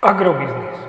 Agrobiznis.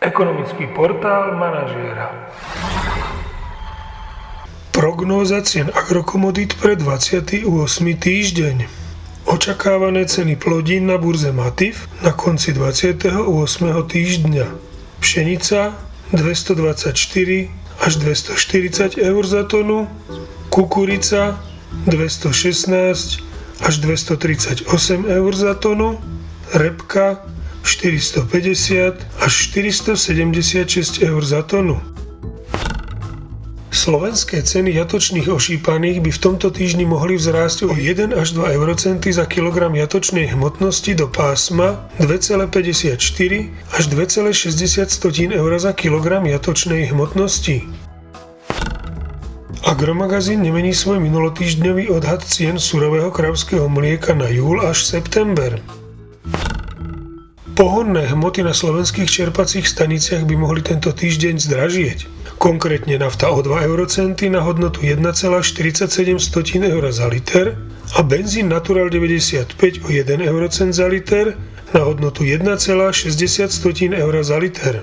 Ekonomický portál manažéra. Prognóza cien agrokomodít pre 28. týždeň. Očakávané ceny plodín na burze Matif na konci 28. týždňa. Pšenica 224 až 240 eur za tonu, kukurica 216 až 238 eur za tonu, repka 450 až 476 eur za tonu. Slovenské ceny jatočných ošípaných by v tomto týždni mohli vzrásť o 1 až 2 eurocenty za kilogram jatočnej hmotnosti do pásma 2,54 až 2,60 eur za kilogram jatočnej hmotnosti. Agromagazín nemení svoj minulotýždňový odhad cien surového kravského mlieka na júl až september. Pohonné hmoty na slovenských čerpacích staniciach by mohli tento týždeň zdražieť. Konkrétne nafta o 2 eurocenty na hodnotu 1,47 eur za liter a benzín Natural 95 o 1 eurocent za liter na hodnotu 1,60 eur za liter.